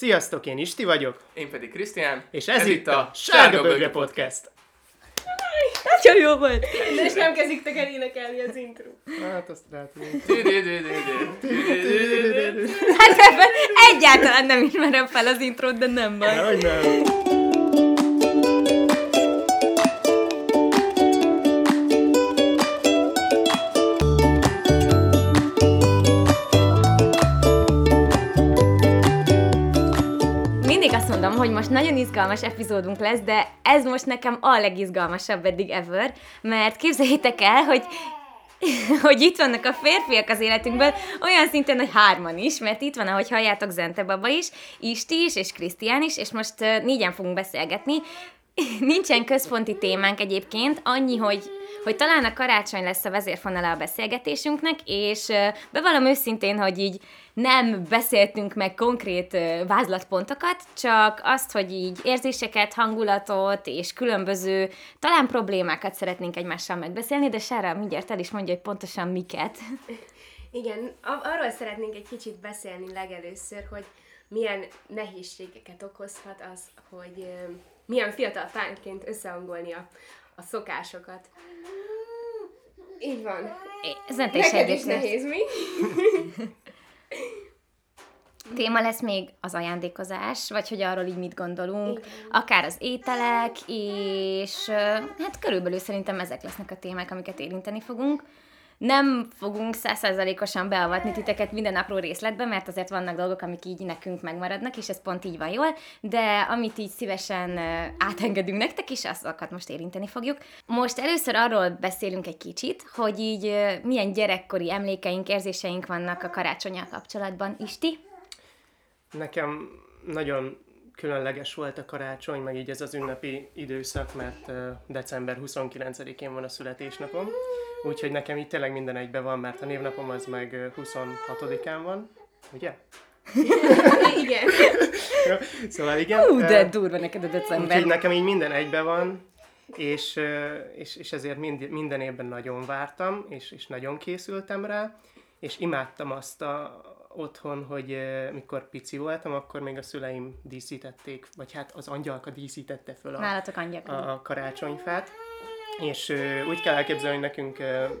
Sziasztok, én Isti vagyok, Én pedig Krisztián. és ez, ez itt a Sárga Bögre Podcast. Nagyon jó volt. De és nem kezdik el énekelni az intro. Hát azt hogy... Hát ebben egyáltalán nem ismerem fel az intrót, de nem baj. Hogy nem. Hogy most nagyon izgalmas epizódunk lesz, de ez most nekem a legizgalmasabb eddig ever, mert képzeljétek el, hogy hogy itt vannak a férfiak az életünkben, olyan szinten, hogy hárman is, mert itt van, ahogy halljátok, Zente baba is, Isti is, és Krisztián is, és most négyen fogunk beszélgetni. Nincsen központi témánk egyébként, annyi, hogy, hogy talán a karácsony lesz a vezérfonala a beszélgetésünknek, és bevallom őszintén, hogy így nem beszéltünk meg konkrét vázlatpontokat, csak azt, hogy így érzéseket, hangulatot és különböző talán problémákat szeretnénk egymással megbeszélni, de Sára mindjárt el is mondja, hogy pontosan miket. Igen, arról szeretnénk egy kicsit beszélni legelőször, hogy milyen nehézségeket okozhat az, hogy milyen fiatal párként összehangolni a, a szokásokat. Így van. Zente is Neked is nehéz, mi? Téma lesz még az ajándékozás, vagy hogy arról így mit gondolunk, Igen. akár az ételek, és hát körülbelül szerintem ezek lesznek a témák, amiket érinteni fogunk. Nem fogunk százszerzalékosan beavatni titeket minden apró részletbe, mert azért vannak dolgok, amik így nekünk megmaradnak, és ez pont így van jól, de amit így szívesen átengedünk nektek is, azokat most érinteni fogjuk. Most először arról beszélünk egy kicsit, hogy így milyen gyerekkori emlékeink, érzéseink vannak a karácsonyal kapcsolatban. Isti? Nekem nagyon különleges volt a karácsony, meg így ez az ünnepi időszak, mert december 29-én van a születésnapom. Úgyhogy nekem így tényleg minden egybe van, mert a névnapom az meg ö, 26-án van. Ugye? Igen. Szóval igen. Hú, de durva neked a december. Úgyhogy nekem így minden egybe van, és, és, és ezért mind, minden évben nagyon vártam, és, és nagyon készültem rá, és imádtam azt a, otthon, hogy mikor pici voltam, akkor még a szüleim díszítették, vagy hát az angyalka díszítette föl a, Nálatok angyalka. a, karácsonyfát. És úgy kell elképzelni, hogy nekünk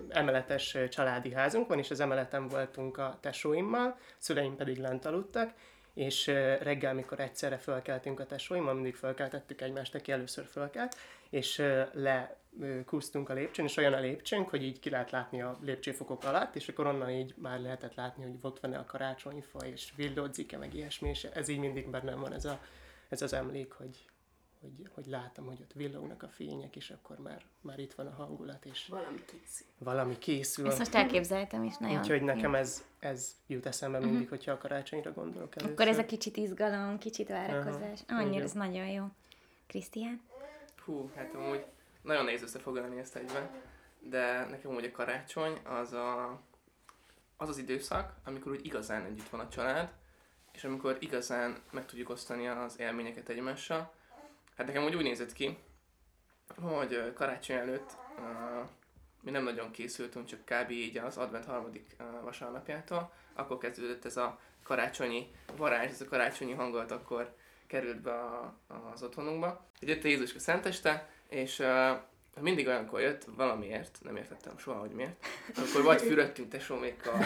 emeletes családi házunk van, és az emeleten voltunk a tesóimmal, szüleim pedig lent aludtak, és reggel, mikor egyszerre fölkeltünk a tesóimmal, mindig fölkeltettük egymást, aki először fölkelt, és le kúsztunk a lépcsőn, és olyan a lépcsőnk, hogy így ki lehet látni a lépcsőfokok alatt, és akkor onnan így már lehetett látni, hogy ott van-e a karácsonyfa, és villódzik-e, meg ilyesmi, és ez így mindig bennem van ez, a, ez az emlék, hogy, hogy, hogy látom, hogy ott villognak a fények, és akkor már, már itt van a hangulat, és Valami készül. valami készül. Ezt most elképzeltem is nagyon. Úgyhogy nekem ez, ez jut eszembe mindig, hogyha a karácsonyra gondolok először. Akkor ez a kicsit izgalom, kicsit várakozás. Aha, Annyira ez nagyon jó. Krisztián? Hú, hát amúgy nagyon nehéz összefoglalni ezt egyben, de nekem úgy a karácsony az a, az az időszak, amikor úgy igazán együtt van a család, és amikor igazán meg tudjuk osztani az élményeket egymással. Hát nekem úgy úgy nézett ki, hogy karácsony előtt uh, mi nem nagyon készültünk, csak kb. így az advent harmadik uh, vasárnapjától. Akkor kezdődött ez a karácsonyi varázs, ez a karácsonyi hangulat akkor került be a, az otthonunkba. Így jött a Jézuska szenteste, és uh, mindig olyankor jött, valamiért, nem értettem soha, hogy miért, akkor vagy fürödtünk tesómékkal,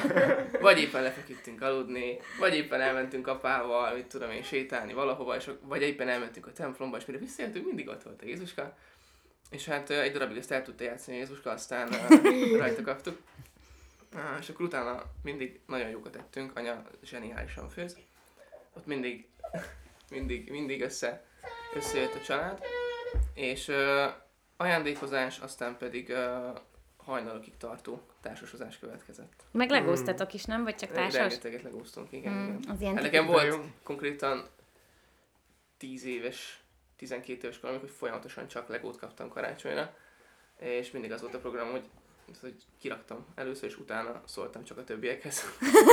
vagy éppen lefeküdtünk aludni, vagy éppen elmentünk apával, mit tudom én, sétálni valahova, és, vagy éppen elmentünk a templomba, és mire visszajöttünk, mindig ott volt a Jézuska. És hát ö, egy darabig ezt el tudta játszani a Jézuska, aztán ö, rajta kaptuk. Á, És akkor utána mindig nagyon jókat ettünk, anya zseniálisan főz. Ott mindig, mindig, mindig össze, összejött a család. És ö, ajándékozás, aztán pedig ö, hajnalokig tartó társasozás következett. Meg legóztatok is, nem? Vagy csak társas? Rengeteget legúztunk, igen. Mm, igen. az ilyen Hát nekem volt jó. konkrétan 10 éves, 12 éves korom, amikor folyamatosan csak legót kaptam karácsonyra, és mindig az volt a program, hogy hogy kiraktam először, és utána szóltam csak a többiekhez.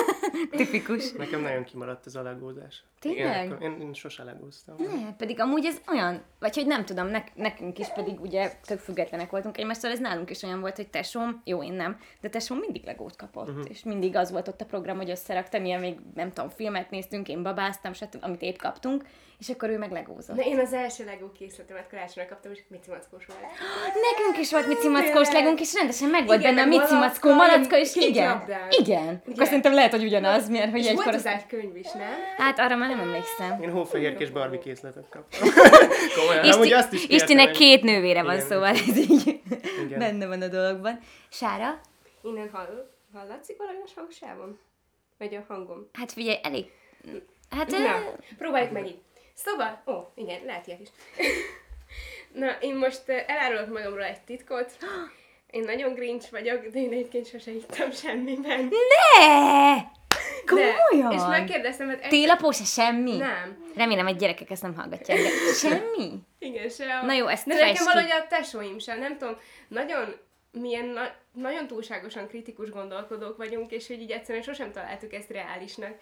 Tipikus. Nekem nagyon kimaradt ez a legózás. Tényleg? Igen, én, én sose legóztam. Ne, pedig amúgy ez olyan, vagy hogy nem tudom, nek, nekünk is pedig ugye tök függetlenek voltunk egymástól, ez nálunk is olyan volt, hogy tesóm, jó én nem, de tesóm mindig legót kapott, uh-huh. és mindig az volt ott a program, hogy összeraktam, ilyen még nem tudom, filmet néztünk, én babáztam, stb., amit épp kaptunk, és akkor ő meg legózott. Na én az első Lego készletemet karácsonyra kaptam, és Mici Mackós volt. Nekünk is volt Mici Mackós Tényleg? legunk, és rendesen meg volt Igen, benne a meg Mici malacka, és igen, labdán. igen. Akkor szerintem lehet, hogy ugyanaz, mert hogy És egykor... az egy könyv is, nem? Hát arra már nem emlékszem. Én hófehérkés Barbie készletet kaptam. Komolyan. Amúgy azt is Istinek két nővére van, Igen. szóval ez így Igen. benne van a dologban. Sára? Innen hall, hallatszik valami a hangsávon? Vagy a hangom? Hát figyelj, elég... Hát... Na, próbáljuk meg így. Szóval, ó, igen, lehet ilyet is. Na, én most elárulok magamról egy titkot. Én nagyon grincs vagyok, de én egyébként sose hittem semmiben. Ne! De, Komolyan? és megkérdeztem, hogy egy... Télapó se semmi? Nem. Remélem, hogy gyerekek ezt nem hallgatják, de semmi? Igen, se a... Na jó, ezt De nekem ki. valahogy a tesóim sem, nem tudom, nagyon milyen na- nagyon túlságosan kritikus gondolkodók vagyunk, és hogy így egyszerűen sosem találtuk ezt reálisnak.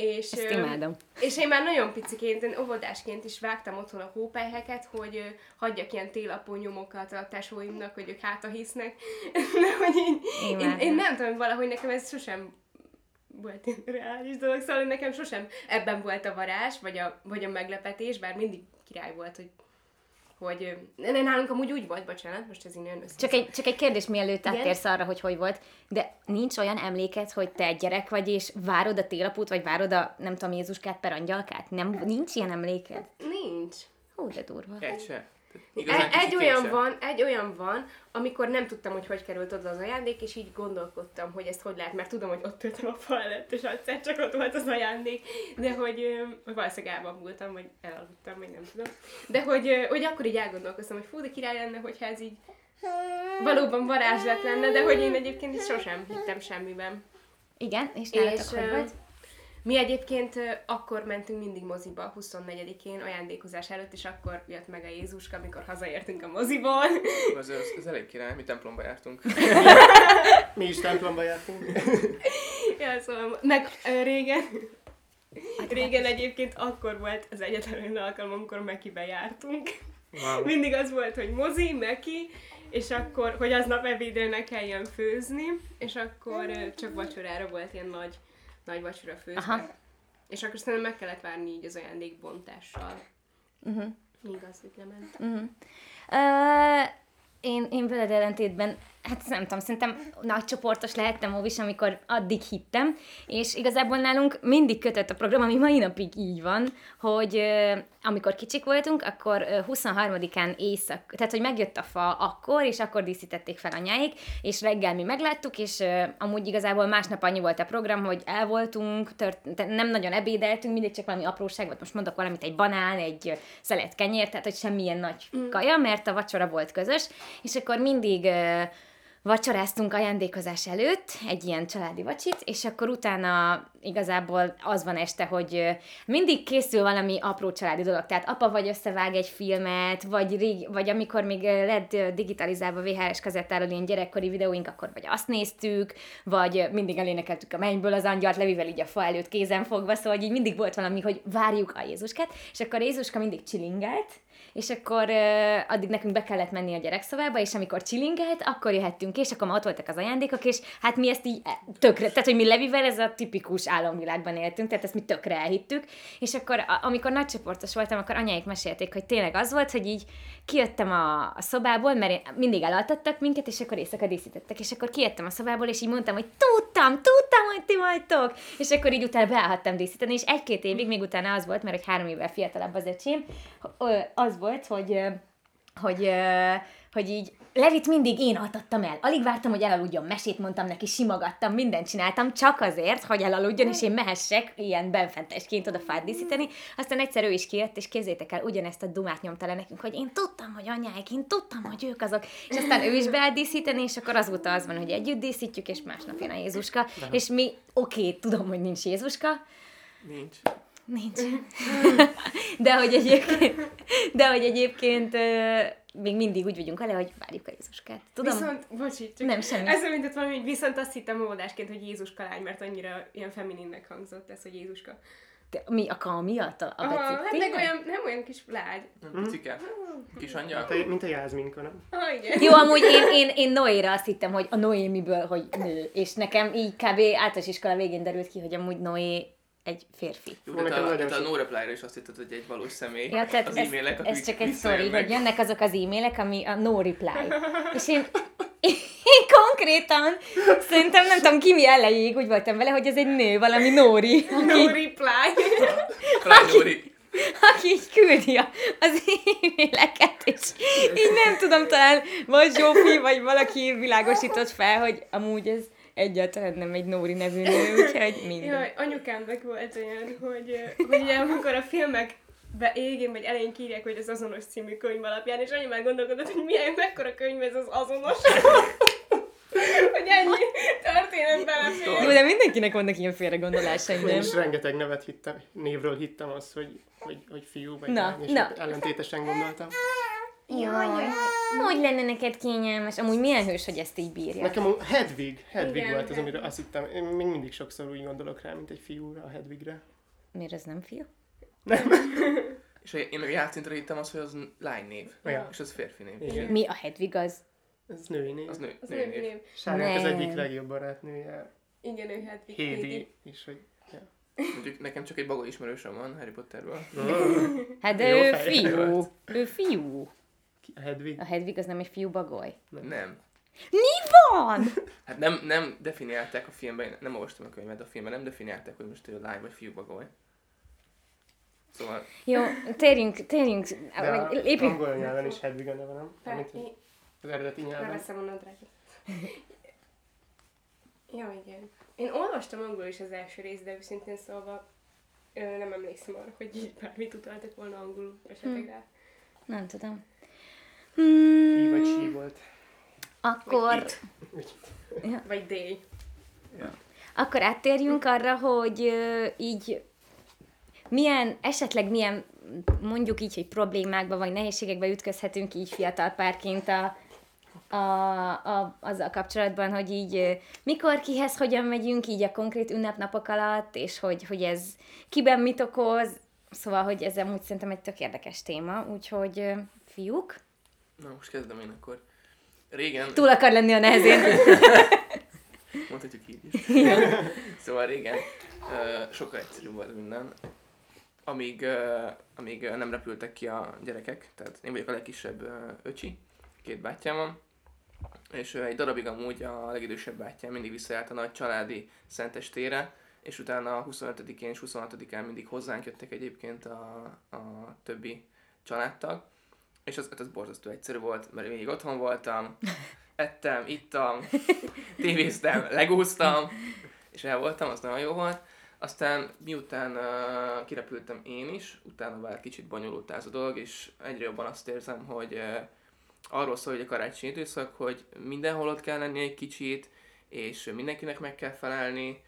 És, Ezt imádom. És én már nagyon piciként, én óvodásként is vágtam otthon a hópelyheket, hogy hagyjak ilyen télapó nyomokat a tesóimnak, hogy ők háta hisznek. De hogy én, Imádom. én, nem tudom, valahogy nekem ez sosem volt ilyen reális dolog, szóval nekem sosem ebben volt a varázs, vagy a, vagy a meglepetés, bár mindig király volt, hogy hogy ne, nálunk amúgy úgy volt, bocsánat, most ez nagyon össze. Csak egy, csak egy kérdés, mielőtt Igen? áttérsz arra, hogy hogy volt, de nincs olyan emléked, hogy te egy gyerek vagy, és várod a télapót, vagy várod a, nem tudom, Jézuskát per angyalkát? Nem, nincs ilyen emléked? Nincs. Hú, de durva. Egy se. Egy, Igazán egy olyan sem. van, egy olyan van, amikor nem tudtam, hogy hogy került oda az ajándék, és így gondolkodtam, hogy ezt hogy lehet, mert tudom, hogy ott ültem a fal előtt, és egyszer csak ott volt az ajándék, de hogy ö, valószínűleg elbambultam, vagy elaludtam, vagy nem tudom. De hogy, ö, hogy akkor így elgondolkoztam, hogy fú, de király lenne, hogyha ez így valóban varázslat lenne, de hogy én egyébként sosem hittem semmiben. Igen, és nálatok És hogy ö, volt? Mi egyébként akkor mentünk mindig moziba, 24-én ajándékozás előtt, és akkor jött meg a Jézuska, amikor hazaértünk a moziból. Az, az, az elég király, mi templomba jártunk. Mi is templomba jártunk. Ja, szóval, meg régen, régen egyébként akkor volt az egyetlen olyan alkalom, amikor Mekibe jártunk. Wow. Mindig az volt, hogy mozi, Meki, és akkor, hogy aznap ebédre ne kelljen főzni, és akkor csak vacsorára volt ilyen nagy, nagy vacsora főzve. Aha. És akkor szerintem meg kellett várni így az ajándékbontással. Uh-huh. Míg az úgy lement. Uh-huh. Uh, én, én veled ellentétben, hát nem tudom, szerintem nagy csoportos lehettem óvis, amikor addig hittem, és igazából nálunk mindig kötött a program, ami mai napig így van, hogy amikor kicsik voltunk, akkor uh, 23-án éjszak, tehát hogy megjött a fa akkor, és akkor díszítették fel anyáik, és reggel mi megláttuk, és amúgy igazából másnap annyi volt a program, hogy el voltunk, tört, nem nagyon ebédeltünk, mindig csak valami apróság volt, most mondok valamit, egy banán, egy szelet kenyér, tehát hogy semmilyen nagy kaja, mert a vacsora volt közös, és akkor mindig vacsoráztunk ajándékozás előtt, egy ilyen családi vacsit, és akkor utána igazából az van este, hogy mindig készül valami apró családi dolog. Tehát apa vagy összevág egy filmet, vagy, rég, vagy amikor még lett digitalizálva VHS kazettáról ilyen gyerekkori videóink, akkor vagy azt néztük, vagy mindig elénekeltük a mennyből az angyalt, levivel így a fa előtt kézen fogva, szóval így mindig volt valami, hogy várjuk a Jézuskát, és akkor Jézuska mindig csilingelt, és akkor uh, addig nekünk be kellett menni a gyerekszobába, és amikor csilingelt, akkor jöhettünk és akkor már ott voltak az ajándékok, és hát mi ezt így eh, tökre, tehát hogy mi Levivel ez a tipikus álomvilágban éltünk, tehát ezt mi tökre elhittük, és akkor amikor nagycsoportos voltam, akkor anyáik mesélték, hogy tényleg az volt, hogy így kijöttem a, a szobából, mert mindig elaltattak minket, és akkor éjszaka díszítettek, és akkor kijöttem a szobából, és így mondtam, hogy tudtam, tudtam, hogy ti vagytok, és akkor így utána beállhattam díszíteni, és egy-két évig még utána az volt, mert hogy három évvel fiatalabb az öcsém, az volt, hogy hogy, ö, hogy így Levit mindig én altattam el. Alig vártam, hogy elaludjon, mesét mondtam neki, simogattam, mindent csináltam, csak azért, hogy elaludjon, és én mehessek ilyen benfentesként oda fát díszíteni. Aztán egyszer ő is kijött, és képzétek el, ugyanezt a dumát nyomta le nekünk, hogy én tudtam, hogy anyáik, én tudtam, hogy ők azok. És aztán ő is beállt díszíteni, és akkor azóta az van, hogy együtt díszítjük, és másnap jön a Jézuska. És mi, oké, okay, tudom, hogy nincs Jézuska, Nincs. Nincs. de hogy egyébként, de hogy egyébként még mindig úgy vagyunk vele, hogy várjuk a Jézuskát. Tudom, Viszont, bocsi, csak Nem, semmi. Ez mint valami, hogy viszont azt hittem óvodásként, hogy Jézus kalány, mert annyira ilyen femininnek hangzott ez, hogy Jézuska. te, mi a ka miatt? A, a Aha, hát meg olyan, nem olyan kis lágy. Picike? Kis angyal? Te- Mint a Jászminka, nem? Ah, igen. Jó, amúgy én, én, én Noéra azt hittem, hogy a Noémiből, hogy nő. És nekem így kb. általános iskola végén derült ki, hogy amúgy Noé egy férfi. Jó, de te a sok- no reply is azt hitted, hogy egy valós személy. Ja, tehát az ez, e-mailek, ez csak egy sztori, hogy jönnek azok az e-mailek, ami a no reply. És én, én konkrétan szerintem nem tudom ki mi elejéig úgy voltam vele, hogy ez egy nő, valami Nóri, No aki, reply. Frány Nóri. aki így küldi a- az e-maileket, és így nem tudom, talán vagy Zsófi, vagy valaki világosított fel, hogy amúgy ez egyáltalán nem egy Nóri nevű nő, úgyhogy minden. Jaj, anyukámnak volt olyan, hogy, hogy ugye amikor a filmek be égén vagy elején írják, hogy az azonos című könyv alapján, és annyi már gondolkodott, hogy milyen, mekkora könyv ez az azonos. hogy ennyi történet Jó, belefér. de mindenkinek vannak ilyen félregondolásaim, Én nem? is rengeteg nevet hittem, névről hittem azt, hogy, hogy, hogy fiú vagy Na, lány, és na. ellentétesen gondoltam. Jaj, hogy lenne neked kényelmes? Amúgy milyen hős, hogy ezt így bírja? Nekem a Hedvig, Hedvig Igen, volt az, amire azt hittem, én még mindig sokszor úgy gondolok rá, mint egy fiúra, a Hedvigre. Miért ez nem fiú? És én meg játszintra hittem azt, hogy az lánynév. Ja. És az férfi név. Igen. Mi a Hedvig az? Ez női név. Az nő, Az női nem név. név. Sárnak az Nem. egyik legjobb barátnője, Igen, ő hát Hédi is, hogy... Ja. Mondjuk nekem csak egy bagoly ismerősöm van Harry Potterből. Hát de Jó ő fiú. Ő fiú. A Hedvig? A Hedvig az nem egy fiú bagoly. Nem. Mi van? Hát nem, nem definiálták a filmben, nem olvastam a könyvet, a filmben nem definiálták, hogy most ő lány vagy fiú bagoly. Szóval Jó, térjünk, térjünk, De a lépjünk. angol nyelven is Hedvig a neve, nem? Az eredeti nyelven. leveszem a nadrágot. Ja, igen. Én olvastam angol is az első részt, de őszintén szólva nem emlékszem arra, hogy így bármit utaltak volna angolul esetleg rá. Nem tudom. Hmm, vagy she volt. akkor, Vagy day. akkor áttérjünk arra, hogy így milyen, esetleg milyen, mondjuk így, hogy problémákba vagy nehézségekbe ütközhetünk így fiatal párként a, a, a, azzal kapcsolatban, hogy így mikor, kihez, hogyan megyünk így a konkrét ünnepnapok alatt, és hogy, hogy ez kiben mit okoz, szóval, hogy ez amúgy szerintem egy tök érdekes téma, úgyhogy fiúk, Na, most kezdem én akkor. Régen, túl akar lenni a nehezén. mondhatjuk így is. szóval régen uh, sokkal egyszerűbb volt minden. Amíg, uh, amíg uh, nem repültek ki a gyerekek, tehát én vagyok a legkisebb uh, öcsi, két bátyám van, és uh, egy darabig amúgy a legidősebb bátyám mindig visszajárt a nagy családi szentestére, és utána a 25-én és 26-án mindig hozzánk jöttek egyébként a, a többi családtag, és az, hát az borzasztó egyszerű volt, mert még otthon voltam, ettem, ittam, tévéztem, legóztam, és el voltam, az nagyon jó volt. Aztán miután uh, kirepültem én is, utána már kicsit bonyolult ez a dolog, és egyre jobban azt érzem, hogy uh, arról szól, hogy a karácsonyi időszak, hogy mindenhol ott kell lenni egy kicsit, és mindenkinek meg kell felelni,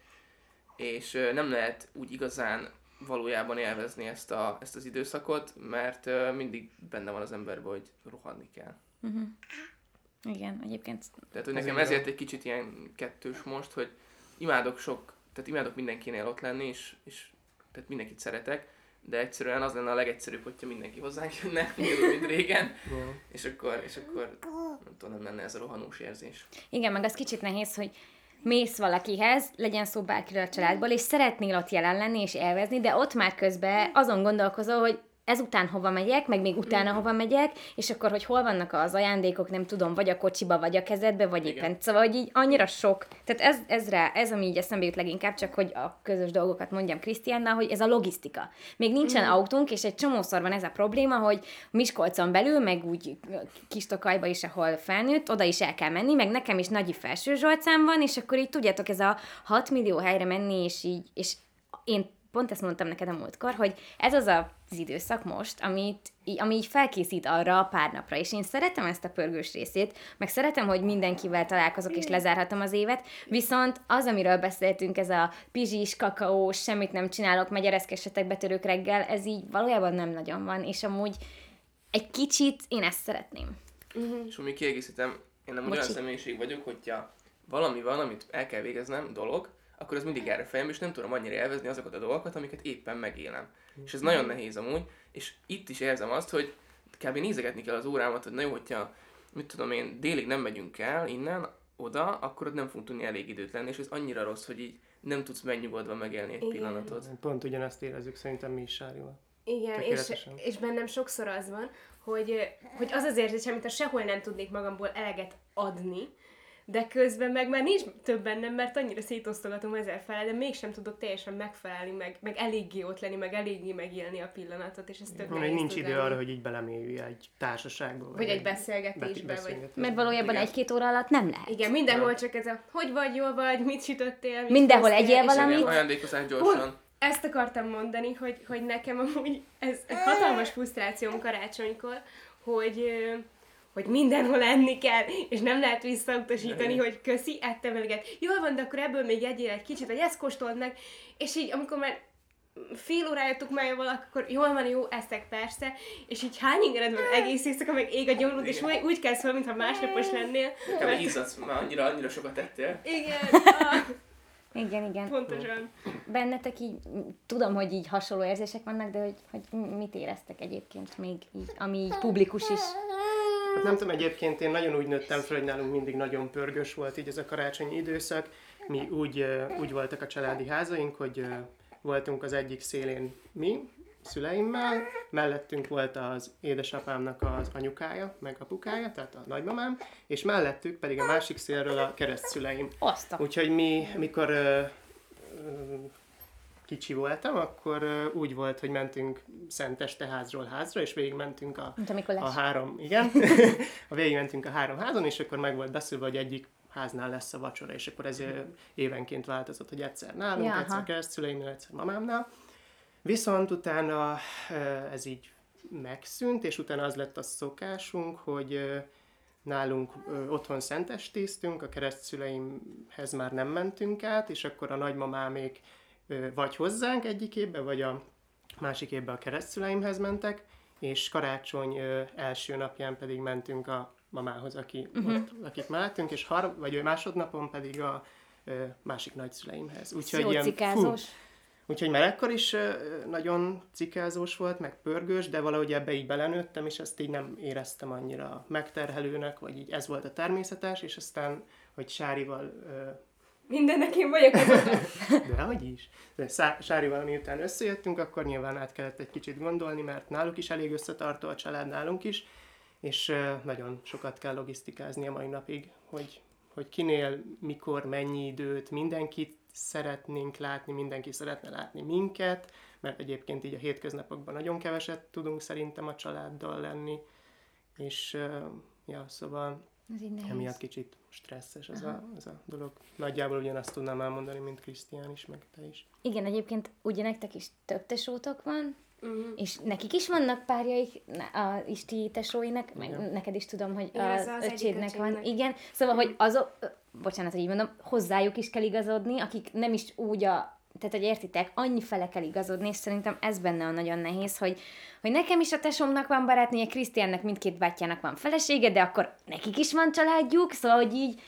és uh, nem lehet úgy igazán valójában élvezni ezt, a, ezt az időszakot, mert uh, mindig benne van az emberben, hogy rohanni kell. Igen, egyébként Tehát, hogy nekem ezért egy kicsit ilyen kettős most, hogy imádok sok, tehát imádok mindenkinél ott lenni, és, és tehát mindenkit szeretek, de egyszerűen az lenne a legegyszerűbb, hogyha mindenki hozzánk jönne, mint régen, és akkor, és akkor nem tudom, nem lenne ez a rohanós érzés. Igen, meg az kicsit nehéz, hogy mész valakihez, legyen szó bárkiről a családból, és szeretnél ott jelen lenni és élvezni, de ott már közben azon gondolkozol, hogy ezután hova megyek, meg még utána hova megyek, és akkor, hogy hol vannak az ajándékok, nem tudom, vagy a kocsiba, vagy a kezedbe, vagy Igen. éppen. Szóval, hogy így annyira sok. Tehát ez, ez rá, ez ami így eszembe jut leginkább, csak hogy a közös dolgokat mondjam Krisztiánnal, hogy ez a logisztika. Még nincsen autónk, és egy csomószor van ez a probléma, hogy Miskolcon belül, meg úgy kis Tokajba is, ahol felnőtt, oda is el kell menni, meg nekem is Nagyi Felső Zsolcán van, és akkor így tudjátok, ez a 6 millió helyre menni, és így, és én pont ezt mondtam neked a múltkor, hogy ez az a az időszak most, amit, ami így felkészít arra a pár napra, és én szeretem ezt a pörgős részét, meg szeretem, hogy mindenkivel találkozok, és lezárhatom az évet, viszont az, amiről beszéltünk, ez a pizsis, kakaós, semmit nem csinálok, megy ereszkesetek betörők reggel, ez így valójában nem nagyon van, és amúgy egy kicsit én ezt szeretném. És még kiegészítem, én nem olyan személyiség vagyok, hogyha valami van, amit el kell végeznem, dolog, akkor az mindig jár a fejem, és nem tudom annyira élvezni azokat a dolgokat, amiket éppen megélem. És ez nagyon nehéz amúgy, és itt is érzem azt, hogy kb. nézegetni kell az órámat, hogy na jó, hogyha, mit tudom én, délig nem megyünk el innen, oda, akkor ott nem fogunk tudni elég időt lenni, és ez annyira rossz, hogy így nem tudsz megnyugodva megélni egy Igen. pillanatot. Pont ugyanazt érezzük szerintem mi is Sárival. Igen, és, és bennem sokszor az van, hogy, hogy az az érzés, amit a sehol nem tudnék magamból eleget adni, de közben meg már nincs több bennem, mert annyira szétosztogatom ezzel fel, de mégsem tudok teljesen megfelelni, meg, meg eléggé ott lenni, meg eléggé megélni a pillanatot, és ez tök Még nincs tud idő lenni. arra, hogy így belemélyülj egy társaságba. Vagy egy beszélgetésbe, vagy... Mert valójában Igen. egy-két óra alatt nem lehet. Igen, mindenhol csak ez a, hogy vagy, jól vagy, mit sütöttél, mit Mindenhol egyél valamit. Ajándékozás gyorsan. Ezt akartam mondani, hogy, hogy nekem amúgy ez hatalmas frusztrációm karácsonykor, hogy, hogy mindenhol enni kell, és nem lehet visszautasítani, hogy köszi, ettem eleget. Jól van, de akkor ebből még egyél egy kicsit, vagy ezt kóstold meg, és így amikor már fél órája valaki, akkor jól van, jó, eszek persze, és így hány ingered van egész éjszaka, meg ég a gyomrod, és úgy, úgy kezd fel, mintha másnapos lennél. Kb. izzadsz, már annyira, annyira sokat tettél. Igen, ah, Igen, igen. pontosan. Bennetek így, tudom, hogy így hasonló érzések vannak, de hogy, hogy mit éreztek egyébként még így, ami így publikus is. Hát nem tudom, egyébként én nagyon úgy nőttem fel, hogy nálunk mindig nagyon pörgős volt így ez a karácsonyi időszak. Mi úgy, úgy voltak a családi házaink, hogy voltunk az egyik szélén mi, szüleimmel, mellettünk volt az édesapámnak az anyukája, meg apukája, tehát a nagymamám, és mellettük pedig a másik szélről a keresztszüleim. Azt a... Úgyhogy mi, mikor kicsi voltam, akkor úgy volt, hogy mentünk Szenteste házról házra, és végigmentünk a, a három, igen, a végigmentünk a három házon, és akkor meg volt beszélve, hogy egyik háznál lesz a vacsora, és akkor ez évenként változott, hogy egyszer nálunk, Ja, ja, egyszer aha. keresztszüleimnél, egyszer mamámnál. Viszont utána ez így megszűnt, és utána az lett a szokásunk, hogy nálunk ö, otthon szentestéztünk, a keresztszüleimhez már nem mentünk át, és akkor a nagymamámék vagy hozzánk egyik évbe, vagy a másik évbe a keresztszüleimhez mentek, és karácsony első napján pedig mentünk a mamához, aki, uh-huh. ott, akit mellettünk, és har- vagy másodnapon pedig a másik nagyszüleimhez. Jó cikázós. Úgyhogy már ekkor is nagyon cikázós volt, meg pörgős, de valahogy ebbe így belenőttem, és ezt így nem éreztem annyira megterhelőnek, vagy így ez volt a természetes, és aztán, hogy Sárival, Mindennek én vagyok az de hogy is, de Szá- Sárival miután összejöttünk, akkor nyilván át kellett egy kicsit gondolni, mert náluk is elég összetartó a család, nálunk is, és nagyon sokat kell logisztikázni a mai napig, hogy, hogy kinél, mikor, mennyi időt, mindenkit szeretnénk látni, mindenki szeretne látni minket, mert egyébként így a hétköznapokban nagyon keveset tudunk szerintem a családdal lenni, és ja, szóval Ez így nehéz. emiatt kicsit stresszes ez a, ez a dolog. Nagyjából ugyanazt tudnám elmondani, mint Krisztián is, meg te is. Igen, egyébként ugye nektek is több tesótok van, Mhm. és nekik is vannak párjaik, a Isti tesóinak, meg Igen. neked is tudom, hogy Igen, az az, öcsédnek van. Igen, szóval, hogy azok, bocsánat, hogy így mondom, hozzájuk is kell igazodni, akik nem is úgy a tehát, hogy értitek, annyi fele kell igazodni, és szerintem ez benne a nagyon nehéz, hogy, hogy nekem is a tesómnak van barátnője, Krisztiánnak mindkét bátyjának van felesége, de akkor nekik is van családjuk, szóval, hogy így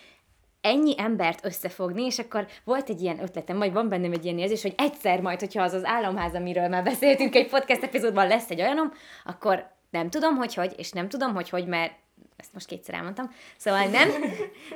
ennyi embert összefogni, és akkor volt egy ilyen ötletem, vagy van bennem egy ilyen érzés, hogy egyszer majd, hogyha az az államház, amiről már beszéltünk egy podcast epizódban, lesz egy olyanom, akkor nem tudom, hogy hogy, és nem tudom, hogy hogy, mert ezt most kétszer elmondtam, szóval nem,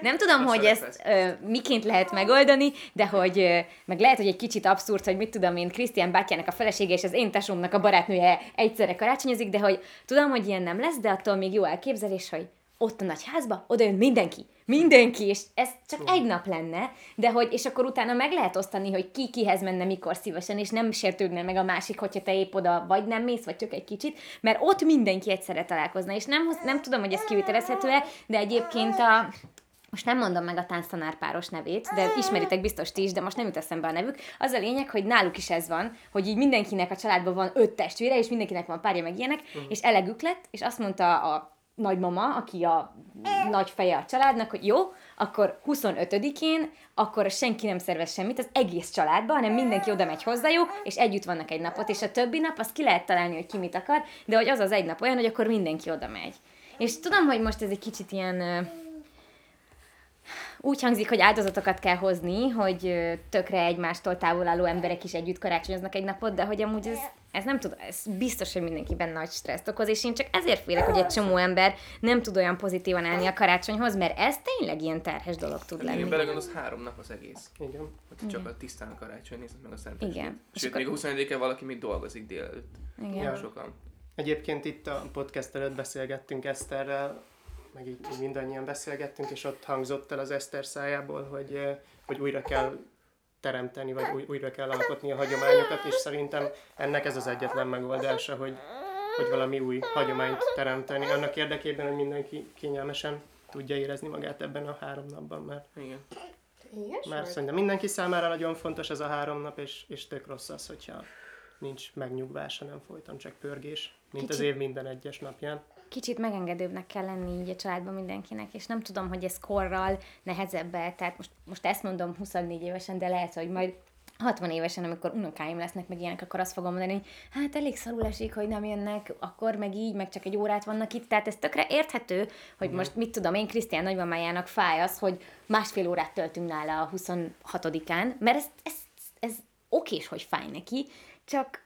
nem tudom, hogy ezt ö, miként lehet megoldani, de hogy ö, meg lehet, hogy egy kicsit abszurd, hogy mit tudom én, Krisztián bátyjának a felesége és az én tesómnak a barátnője egyszerre karácsonyozik, de hogy tudom, hogy ilyen nem lesz, de attól még jó elképzelés, hogy ott a nagy házba, oda jön mindenki. Mindenki, és ez csak egy nap lenne, de hogy, és akkor utána meg lehet osztani, hogy ki kihez menne mikor szívesen, és nem sértődne meg a másik, hogyha te épp oda vagy nem mész, vagy csak egy kicsit, mert ott mindenki egyszerre találkozna, és nem, nem tudom, hogy ez kivitelezhető-e, de egyébként a, most nem mondom meg a tánctanárpáros nevét, de ismeritek biztos ti is, de most nem jut eszembe a nevük. Az a lényeg, hogy náluk is ez van, hogy így mindenkinek a családban van öt testvére, és mindenkinek van párja meg ilyenek, és elegük lett, és azt mondta a nagymama, aki a nagy feje a családnak, hogy jó, akkor 25-én, akkor senki nem szervez semmit az egész családban, hanem mindenki oda megy hozzájuk, és együtt vannak egy napot, és a többi nap azt ki lehet találni, hogy ki mit akar, de hogy az az egy nap olyan, hogy akkor mindenki oda megy. És tudom, hogy most ez egy kicsit ilyen úgy hangzik, hogy áldozatokat kell hozni, hogy tökre egymástól távol álló emberek is együtt karácsonyoznak egy napot, de hogy amúgy ez, ez nem tud, ez biztos, hogy mindenkiben nagy stresszt okoz, és én csak ezért félek, hogy egy csomó ember nem tud olyan pozitívan állni a karácsonyhoz, mert ez tényleg ilyen terhes dolog tud lenni. belegondolsz, három nap az egész. Igen. Hogy csak a tisztán a karácsony nézed meg a szent Igen. Sőt, még a 21 valaki még dolgozik délelőtt. Igen. Ja. Sokan. Egyébként itt a podcast előtt beszélgettünk Eszterrel, meg így, így mindannyian beszélgettünk, és ott hangzott el az Eszter szájából, hogy, eh, hogy újra kell teremteni, vagy új, újra kell alkotni a hagyományokat, és szerintem ennek ez az egyetlen megoldása, hogy, hogy valami új hagyományt teremteni, annak érdekében, hogy mindenki kényelmesen tudja érezni magát ebben a három napban, mert, Igen. Igen, mert szerintem mindenki számára nagyon fontos ez a három nap, és, és tök rossz az, hogyha nincs megnyugvása, nem folyton csak pörgés, mint az Kicsit- év minden egyes napján. Kicsit megengedőbbnek kell lenni így a családban mindenkinek, és nem tudom, hogy ez korral nehezebb -e. tehát most, most ezt mondom 24 évesen, de lehet, hogy majd 60 évesen, amikor unokáim lesznek, meg ilyenek, akkor azt fogom mondani, hogy hát elég szarul esik, hogy nem jönnek, akkor meg így, meg csak egy órát vannak itt. Tehát ez tökre érthető, hogy most mit tudom, én Krisztián nagymamájának fáj az, hogy másfél órát töltünk nála a 26-án, mert ez, ez, ez okés, hogy fáj neki, csak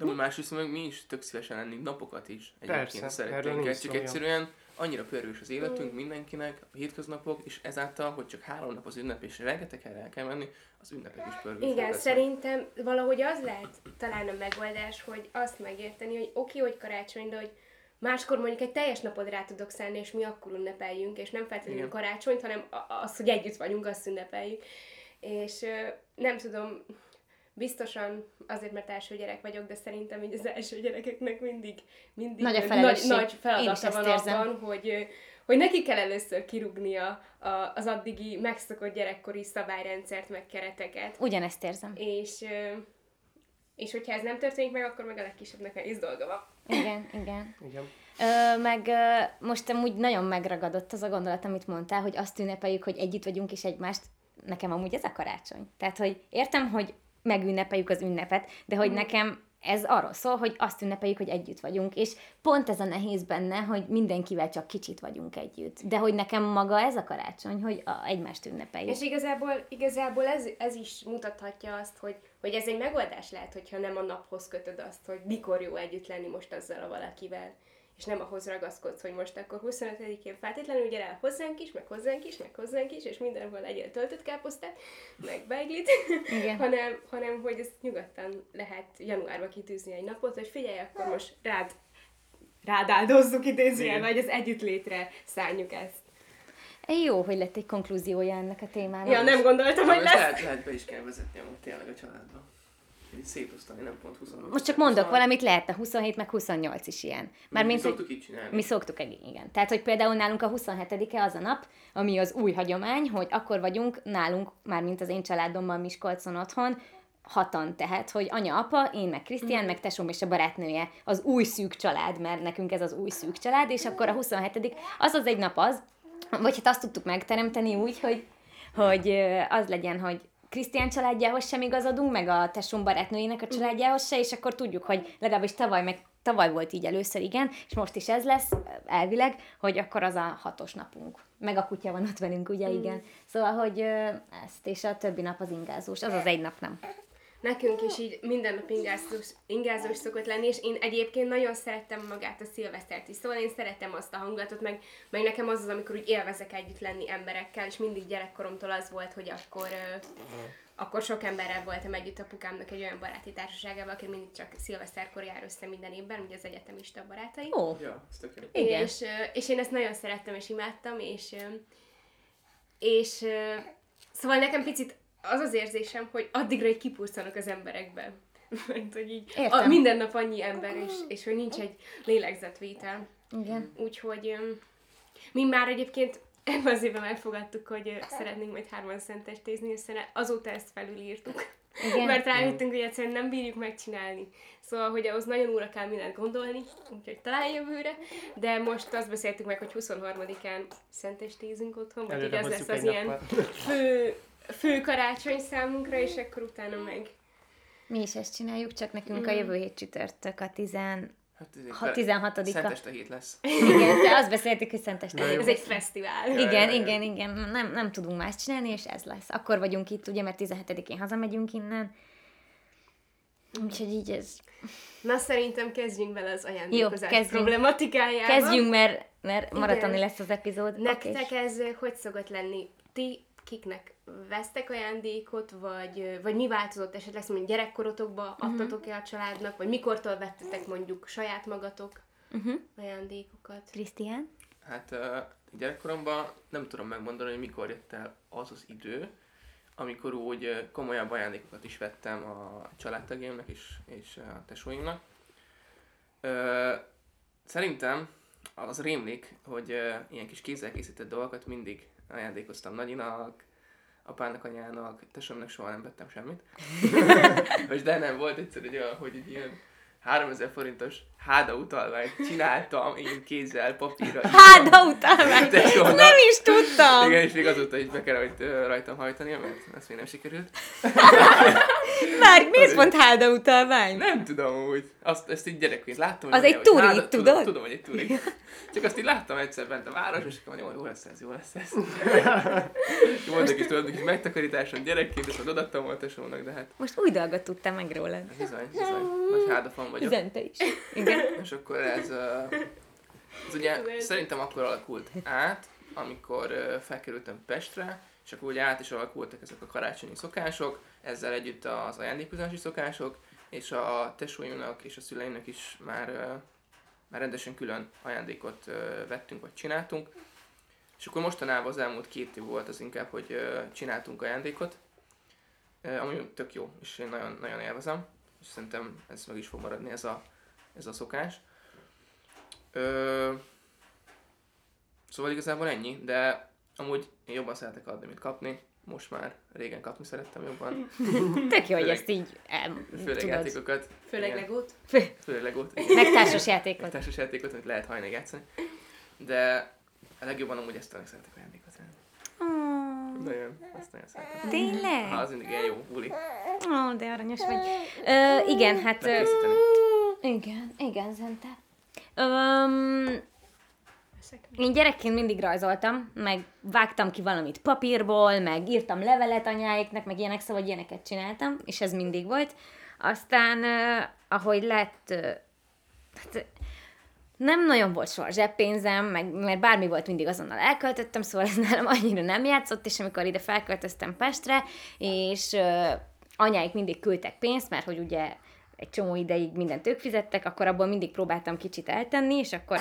De amúgy másrészt meg mi is tök szívesen lennénk napokat is. Egyébként Persze, szeretnénk. Ez csak egyszerűen annyira pörgős az életünk mindenkinek, a hétköznapok, és ezáltal, hogy csak három nap az ünnep, és rengeteg helyre el kell menni, az ünnepek is pörgősek Igen, lesznek. szerintem valahogy az lehet talán a megoldás, hogy azt megérteni, hogy oké, okay, hogy karácsony, de hogy máskor mondjuk egy teljes napod rá tudok szállni, és mi akkor ünnepeljünk, és nem feltétlenül karácsonyt, hanem a- az, hogy együtt vagyunk, azt ünnepeljük. És nem tudom, biztosan azért, mert első gyerek vagyok, de szerintem így az első gyerekeknek mindig, mindig Nagy a nagy, nagy feladata van érzem. abban, hogy, hogy neki kell először kirúgnia az addigi megszokott gyerekkori szabályrendszert, meg kereteket. ugyanezt érzem. És, és hogyha ez nem történik meg, akkor meg a legkisebbnek nehéz dolga van. Igen, igen. Igen. Ö, meg ö, most amúgy nagyon megragadott az a gondolat, amit mondtál, hogy azt ünnepeljük, hogy együtt vagyunk és egymást. Nekem amúgy ez a karácsony. Tehát, hogy értem, hogy megünnepeljük az ünnepet, de hogy nekem ez arról szól, hogy azt ünnepeljük, hogy együtt vagyunk, és pont ez a nehéz benne, hogy mindenkivel csak kicsit vagyunk együtt. De hogy nekem maga ez a karácsony, hogy a, egymást ünnepeljük. És igazából, igazából ez, ez is mutathatja azt, hogy, hogy ez egy megoldás lehet, hogyha nem a naphoz kötöd azt, hogy mikor jó együtt lenni most azzal a valakivel. És nem ahhoz ragaszkodsz, hogy most akkor 25-én feltétlenül gyere el hozzánk is, meg hozzánk is, meg hozzánk is, és mindenhol legyél töltött káposztát, meg beiglit, hanem, hanem hogy ezt nyugodtan lehet januárba kitűzni egy napot, hogy figyelj, akkor most rád, rád áldozzuk idézőjelben, vagy az együttlétre szálljuk ezt. Jó, hogy lett egy konklúziója ennek a témának. Ja, nem gondoltam, hogy lesz. lehet, lehet be is kell vezetni amúgy tényleg a családba. Szétosztani, nem pont 25. Most csak mondok valamit, lehetne 27 meg 28 is ilyen. Már mi hogy szoktuk így csinálni. mi szoktuk igen. Tehát, hogy például nálunk a 27-e az a nap, ami az új hagyomány, hogy akkor vagyunk nálunk, mármint az én családommal Miskolcon otthon, hatan, tehát, hogy anya, apa, én meg Krisztián, meg tesóm és a barátnője, az új szűk család, mert nekünk ez az új szűk család, és akkor a 27 az az egy nap az, vagy hát azt tudtuk megteremteni úgy, hogy, hogy az legyen, hogy Krisztián családjához sem igazodunk, meg a tesóm barátnőjének a családjához se, és akkor tudjuk, hogy legalábbis tavaly meg tavaly volt így először, igen, és most is ez lesz elvileg, hogy akkor az a hatos napunk. Meg a kutya van ott velünk, ugye, igen. Szóval, hogy ezt, és a többi nap az ingázós, az az egy nap nem. Nekünk is így minden nap ingázós, ingázós szokott lenni, és én egyébként nagyon szerettem magát a szilvesztert is, szóval én szeretem azt a hangulatot, meg, meg nekem az az, amikor úgy élvezek együtt lenni emberekkel, és mindig gyerekkoromtól az volt, hogy akkor, ö, akkor sok emberrel voltam együtt apukámnak egy olyan baráti társaságával, aki mindig csak szilveszterkor jár össze minden évben, ugye az egyetemista barátai. Ó, Ja, tök jó. Igen. És, és én ezt nagyon szerettem és imádtam, és, és szóval nekem picit az az érzésem, hogy addigra egy kipurcanak az emberekben. Mert hogy így a, minden nap annyi ember, és, és hogy nincs egy lélegzetvétel. igen. Úgyhogy mi már egyébként ebben az évben megfogadtuk, hogy szeretnénk majd hárman szentestézni, hiszen azóta ezt felülírtuk. Igen. mert rájöttünk, hogy egyszerűen nem bírjuk megcsinálni. Szóval, hogy ahhoz nagyon óra kell mindent gondolni, úgyhogy talán jövőre, de most azt beszéltük meg, hogy 23-án szentestézünk otthon, vagy hogy Előre az lesz hozzuk az ilyen nappal. fő, fő karácsony számunkra, és akkor utána meg Mi is ezt csináljuk, csak nekünk Mm. a jövő hét csütörtök a 10... Hát ez ha- 16-a. Szenteste hét lesz. Igen, de azt beszéltük, hogy Szenteste. Jó. ez egy fesztivál. Igen, Ja, ja, ja. igen, igen, nem, nem tudunk más csinálni, és ez lesz. Akkor vagyunk itt, ugye, mert 17-én hazamegyünk innen. Úgyhogy így ez... Na szerintem kezdjünk bele az ajándékozás Jó, kezdjünk. problematikájába. Kezdjünk, mert, mert Igen. maratoni lesz az epizód. Nektek Oké. ez hogy szokott lenni? Ti kiknek vesztek ajándékot, vagy, vagy mi változott esetleg, mondjuk gyerekkorotokba Mhm. adtatok-e a családnak, vagy mikortól vettetek mondjuk saját magatok Uh-huh. ajándékokat? Krisztián? Hát uh, gyerekkoromban nem tudom megmondani, hogy mikor jött el az az idő, amikor úgy komolyabb ajándékokat is vettem a családtagjaimnak és, és a tesóimnak. Ö, szerintem az rémlik, hogy ö, ilyen kis kézzel készített dolgokat mindig ajándékoztam nagyinak, apának, anyának, tesómnak soha nem vettem semmit. Most de nem volt egyszer egy olyan, hogy egy ilyen 3000 forintos háda utalványt csináltam én kézzel, papírra. Háda utalvány! Tesónak. Nem is tudtam! Igen, és még azóta is be kell rajtam hajtani, mert ezt még nem sikerült. Már miért pont háda utalvány? Nem tudom úgy. Azt, ezt így gyerekként láttam. Az hogy egy hogy turi, hála- tudod? Tudom, tudom, hogy egy turi. Csak azt így láttam egyszer bent a város, és akkor mondom, jó, lesz ez, jó lesz ez. Voltak is tudod, kis megtakarításon gyerekként, és odaadtam volt tesónak, de hát Most új dolgot tudtam meg rólad. bizony, bizony. Nagy hádafan vagyok. Üzente is. Igen. És akkor ez, ez ugye szerintem akkor alakult át, amikor felkerültem Pestre, és akkor ugye át is alakultak ezek a karácsonyi szokások, ezzel együtt az ajándékozási szokások, és a tesóimnak és a szüleimnek is már, már rendesen külön ajándékot vettünk, vagy csináltunk. És akkor mostanában az elmúlt két év volt az inkább, hogy csináltunk ajándékot, ami tök jó, és én nagyon, nagyon élvezem, és szerintem ez meg is fog maradni ez a, ez a szokás. Ö, szóval igazából ennyi, de amúgy én jobban szeretek adni, mint kapni. Most már régen kapni szerettem jobban. Tök jó, hogy ezt így em, Főleg tudod. játékokat. Főleg legót? Főleg legót. Meg társas játékot. Társas játékot, amit lehet hajnal játszani. De a legjobban amúgy ezt tényleg szeretek ajándékot venni. Nagyon, azt nagyon szeretem. Tényleg? Ha, az mindig ilyen jó buli. Ó, de aranyos vagy. Ö, igen, hát... Ö, igen, igen, Zente. Veszek. Én gyerekként mindig rajzoltam, meg vágtam ki valamit papírból, meg írtam levelet anyáiknak, meg ilyenek, szóval ilyeneket csináltam, és ez mindig volt. Aztán, uh, ahogy lett, uh, hát, nem nagyon volt soha zseppénzem, meg, mert bármi volt, mindig azonnal elköltöttem, szóval ez nálam annyira nem játszott, és amikor ide felköltöztem Pestre, és uh, anyáik mindig küldtek pénzt, mert hogy ugye egy csomó ideig mindent ők fizettek, akkor abból mindig próbáltam kicsit eltenni, és akkor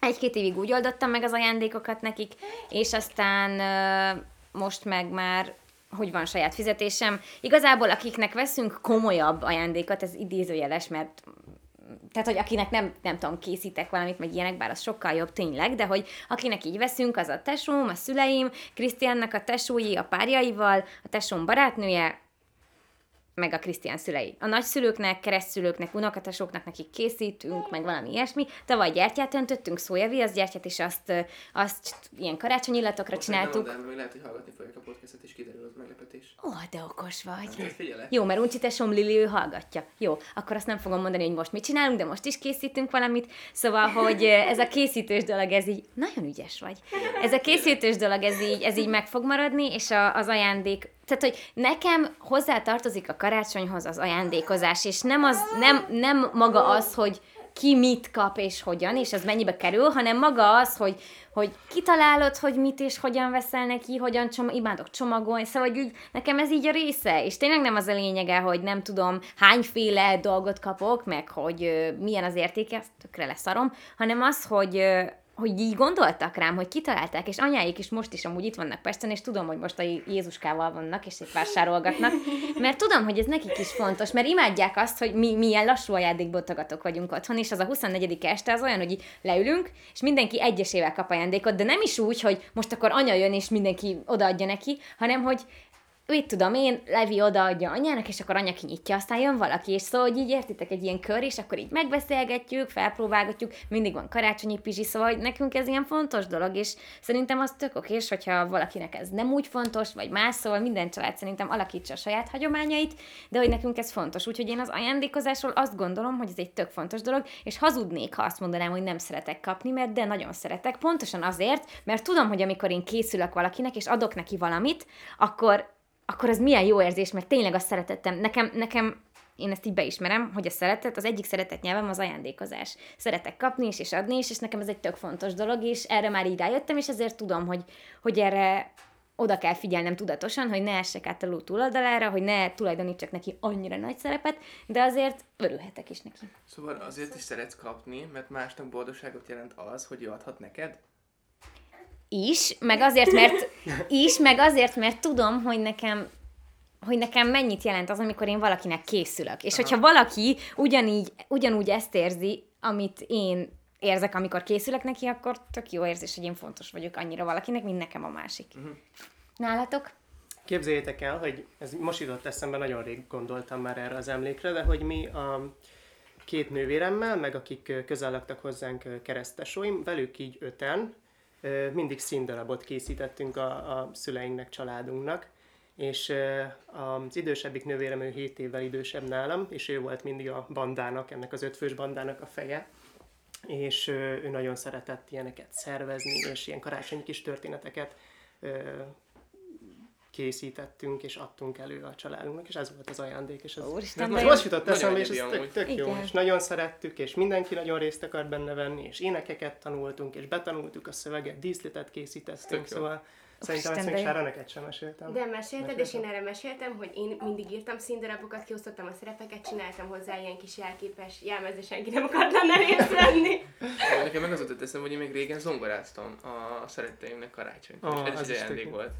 egy-két évig úgy oldottam meg az ajándékokat nekik, és aztán ö, most meg már hogy van saját fizetésem. Igazából akiknek veszünk komolyabb ajándékot, ez idézőjeles, mert tehát, hogy akinek nem, nem tudom, készítek valamit, meg ilyenek, bár az sokkal jobb tényleg, de hogy akinek így veszünk, az a tesóm, a szüleim, Krisztiánnak a tesói, a párjaival, a tesóm barátnője, meg a Krisztián szülei. A nagyszülőknek, keresztszülőknek, unokatesóknak nekik készítünk, meg valami ilyesmi. Tavaly gyertyát öntöttünk, szójaviasz gyertyát, és azt, azt ilyen karácsonyi illatokra Most nem csináltuk. el, mert lehet, hogy hallgatni fogják a podcastet, és kiderül az meglepetés. Ó, de okos vagy. Hát figyelek. Jó, mert Uncsi tesom Lili, ő hallgatja. Jó, akkor azt nem fogom mondani, hogy most mit csinálunk, de most is készítünk valamit. Szóval, hogy ez a készítős dolog, ez így, nagyon ügyes vagy. Ez a készítős dolog, ez így, ez így meg fog maradni, és a, az ajándék, tehát, hogy nekem hozzá tartozik a karácsonyhoz az ajándékozás, és nem, az, nem, nem maga az, hogy ki mit kap és hogyan, és az mennyibe kerül, hanem maga az, hogy, hogy kitalálod, hogy mit és hogyan veszel neki, hogyan csom- imádok csomagolni, szóval hogy így, nekem ez így a része, és tényleg nem az a lényege, hogy nem tudom hányféle dolgot kapok, meg hogy ö, milyen az értéke, ezt tökre leszarom, hanem az, hogy ö, hogy így gondoltak rám, hogy kitalálták, és anyáik is most is amúgy itt vannak Pesten, és tudom, hogy most a Jézuskával vannak, és itt vásárolgatnak, mert tudom, hogy ez nekik is fontos, mert imádják azt, hogy mi milyen lassú ajándékbotogatok vagyunk otthon, és az a 24. este az olyan, hogy így leülünk, és mindenki egyesével kap ajándékot, de nem is úgy, hogy most akkor anya jön, és mindenki odaadja neki, hanem hogy mit tudom én, Levi odaadja anyának, és akkor anya kinyitja, aztán jön valaki, és szóval, hogy így értitek egy ilyen kör, és akkor így megbeszélgetjük, felpróbálgatjuk, mindig van karácsonyi pizsi, szóval hogy nekünk ez ilyen fontos dolog, és szerintem az tök okés, hogyha valakinek ez nem úgy fontos, vagy más, szóval minden család szerintem alakítsa a saját hagyományait, de hogy nekünk ez fontos. Úgyhogy én az ajándékozásról azt gondolom, hogy ez egy tök fontos dolog, és hazudnék, ha azt mondanám, hogy nem szeretek kapni, mert de nagyon szeretek, pontosan azért, mert tudom, hogy amikor én készülök valakinek, és adok neki valamit, akkor akkor az milyen jó érzés, mert tényleg azt szeretettem. Nekem, nekem én ezt így beismerem, hogy a szeretet, az egyik szeretet nyelvem az ajándékozás. Szeretek kapni is, és adni is, és nekem ez egy tök fontos dolog, és erre már így rájöttem, és ezért tudom, hogy, hogy erre oda kell figyelnem tudatosan, hogy ne essek át a ló túloldalára, hogy ne tulajdonítsak neki annyira nagy szerepet, de azért örülhetek is neki. Szóval azért is szeretsz kapni, mert másnak boldogságot jelent az, hogy ő adhat neked? Is, meg azért, mert is, meg azért, mert tudom, hogy nekem hogy nekem mennyit jelent az, amikor én valakinek készülök. És Aha. hogyha valaki ugyanígy, ugyanúgy ezt érzi, amit én érzek, amikor készülök neki, akkor tök jó érzés, hogy én fontos vagyok annyira valakinek, mint nekem a másik. Uh-huh. Nálatok? Képzeljétek el, hogy ez most jutott eszembe, nagyon rég gondoltam már erre az emlékre, de hogy mi a két nővéremmel, meg akik közel laktak hozzánk keresztesóim, velük így öten, mindig színdarabot készítettünk a, a szüleinknek, családunknak, és az idősebbik nővérem, ő 7 évvel idősebb nálam, és ő volt mindig a bandának, ennek az ötfős bandának a feje, és ő nagyon szeretett ilyeneket szervezni, és ilyen karácsonyi kis történeteket készítettünk és adtunk elő a családunknak, és ez volt az ajándék. És ez, Úristen, most, most jutott eszembe, és ez tök, tök jó, és nagyon szerettük, és mindenki nagyon részt akart benne venni, és énekeket tanultunk, és betanultuk a szöveget, díszletet készítettünk, szóval Szerintem ezt még Sára neked sem meséltem. De mesélted, és én erre meséltem, hogy én mindig írtam színdarabokat, kiosztottam a szerepeket, csináltam hozzá ilyen kis jelképes jelmez, de senki nem akart benne részt venni. Nekem meg az ott eszem, hogy én még régen zongoráztam a szeretteimnek karácsony. Oh, és ez is ajándék volt.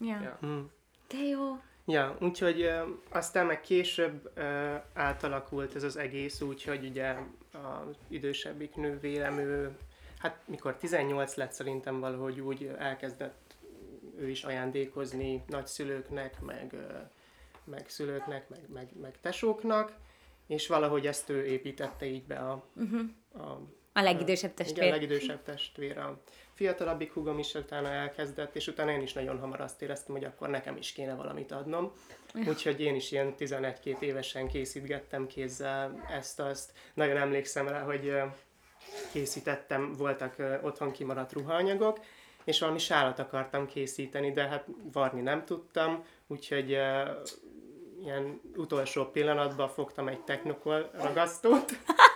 Ja. ja. Hmm. De jó. Ja, úgyhogy uh, aztán meg később uh, átalakult ez az egész úgy, hogy ugye az idősebbik nővérem, ő, hát mikor 18 lett szerintem valahogy úgy elkezdett ő is ajándékozni nagyszülőknek, meg, uh, meg szülőknek, meg, meg, meg tesóknak, és valahogy ezt ő építette így be a, uh-huh. a a legidősebb testvér. Igen, a legidősebb testvér. A fiatalabbik húgom is utána elkezdett, és utána én is nagyon hamar azt éreztem, hogy akkor nekem is kéne valamit adnom. Úgyhogy én is ilyen 11-2 évesen készítgettem kézzel ezt-azt. Nagyon emlékszem rá, hogy készítettem, voltak otthon kimaradt ruhaanyagok, és valami sálat akartam készíteni, de hát varni nem tudtam, úgyhogy ilyen utolsó pillanatban fogtam egy technokol ragasztót,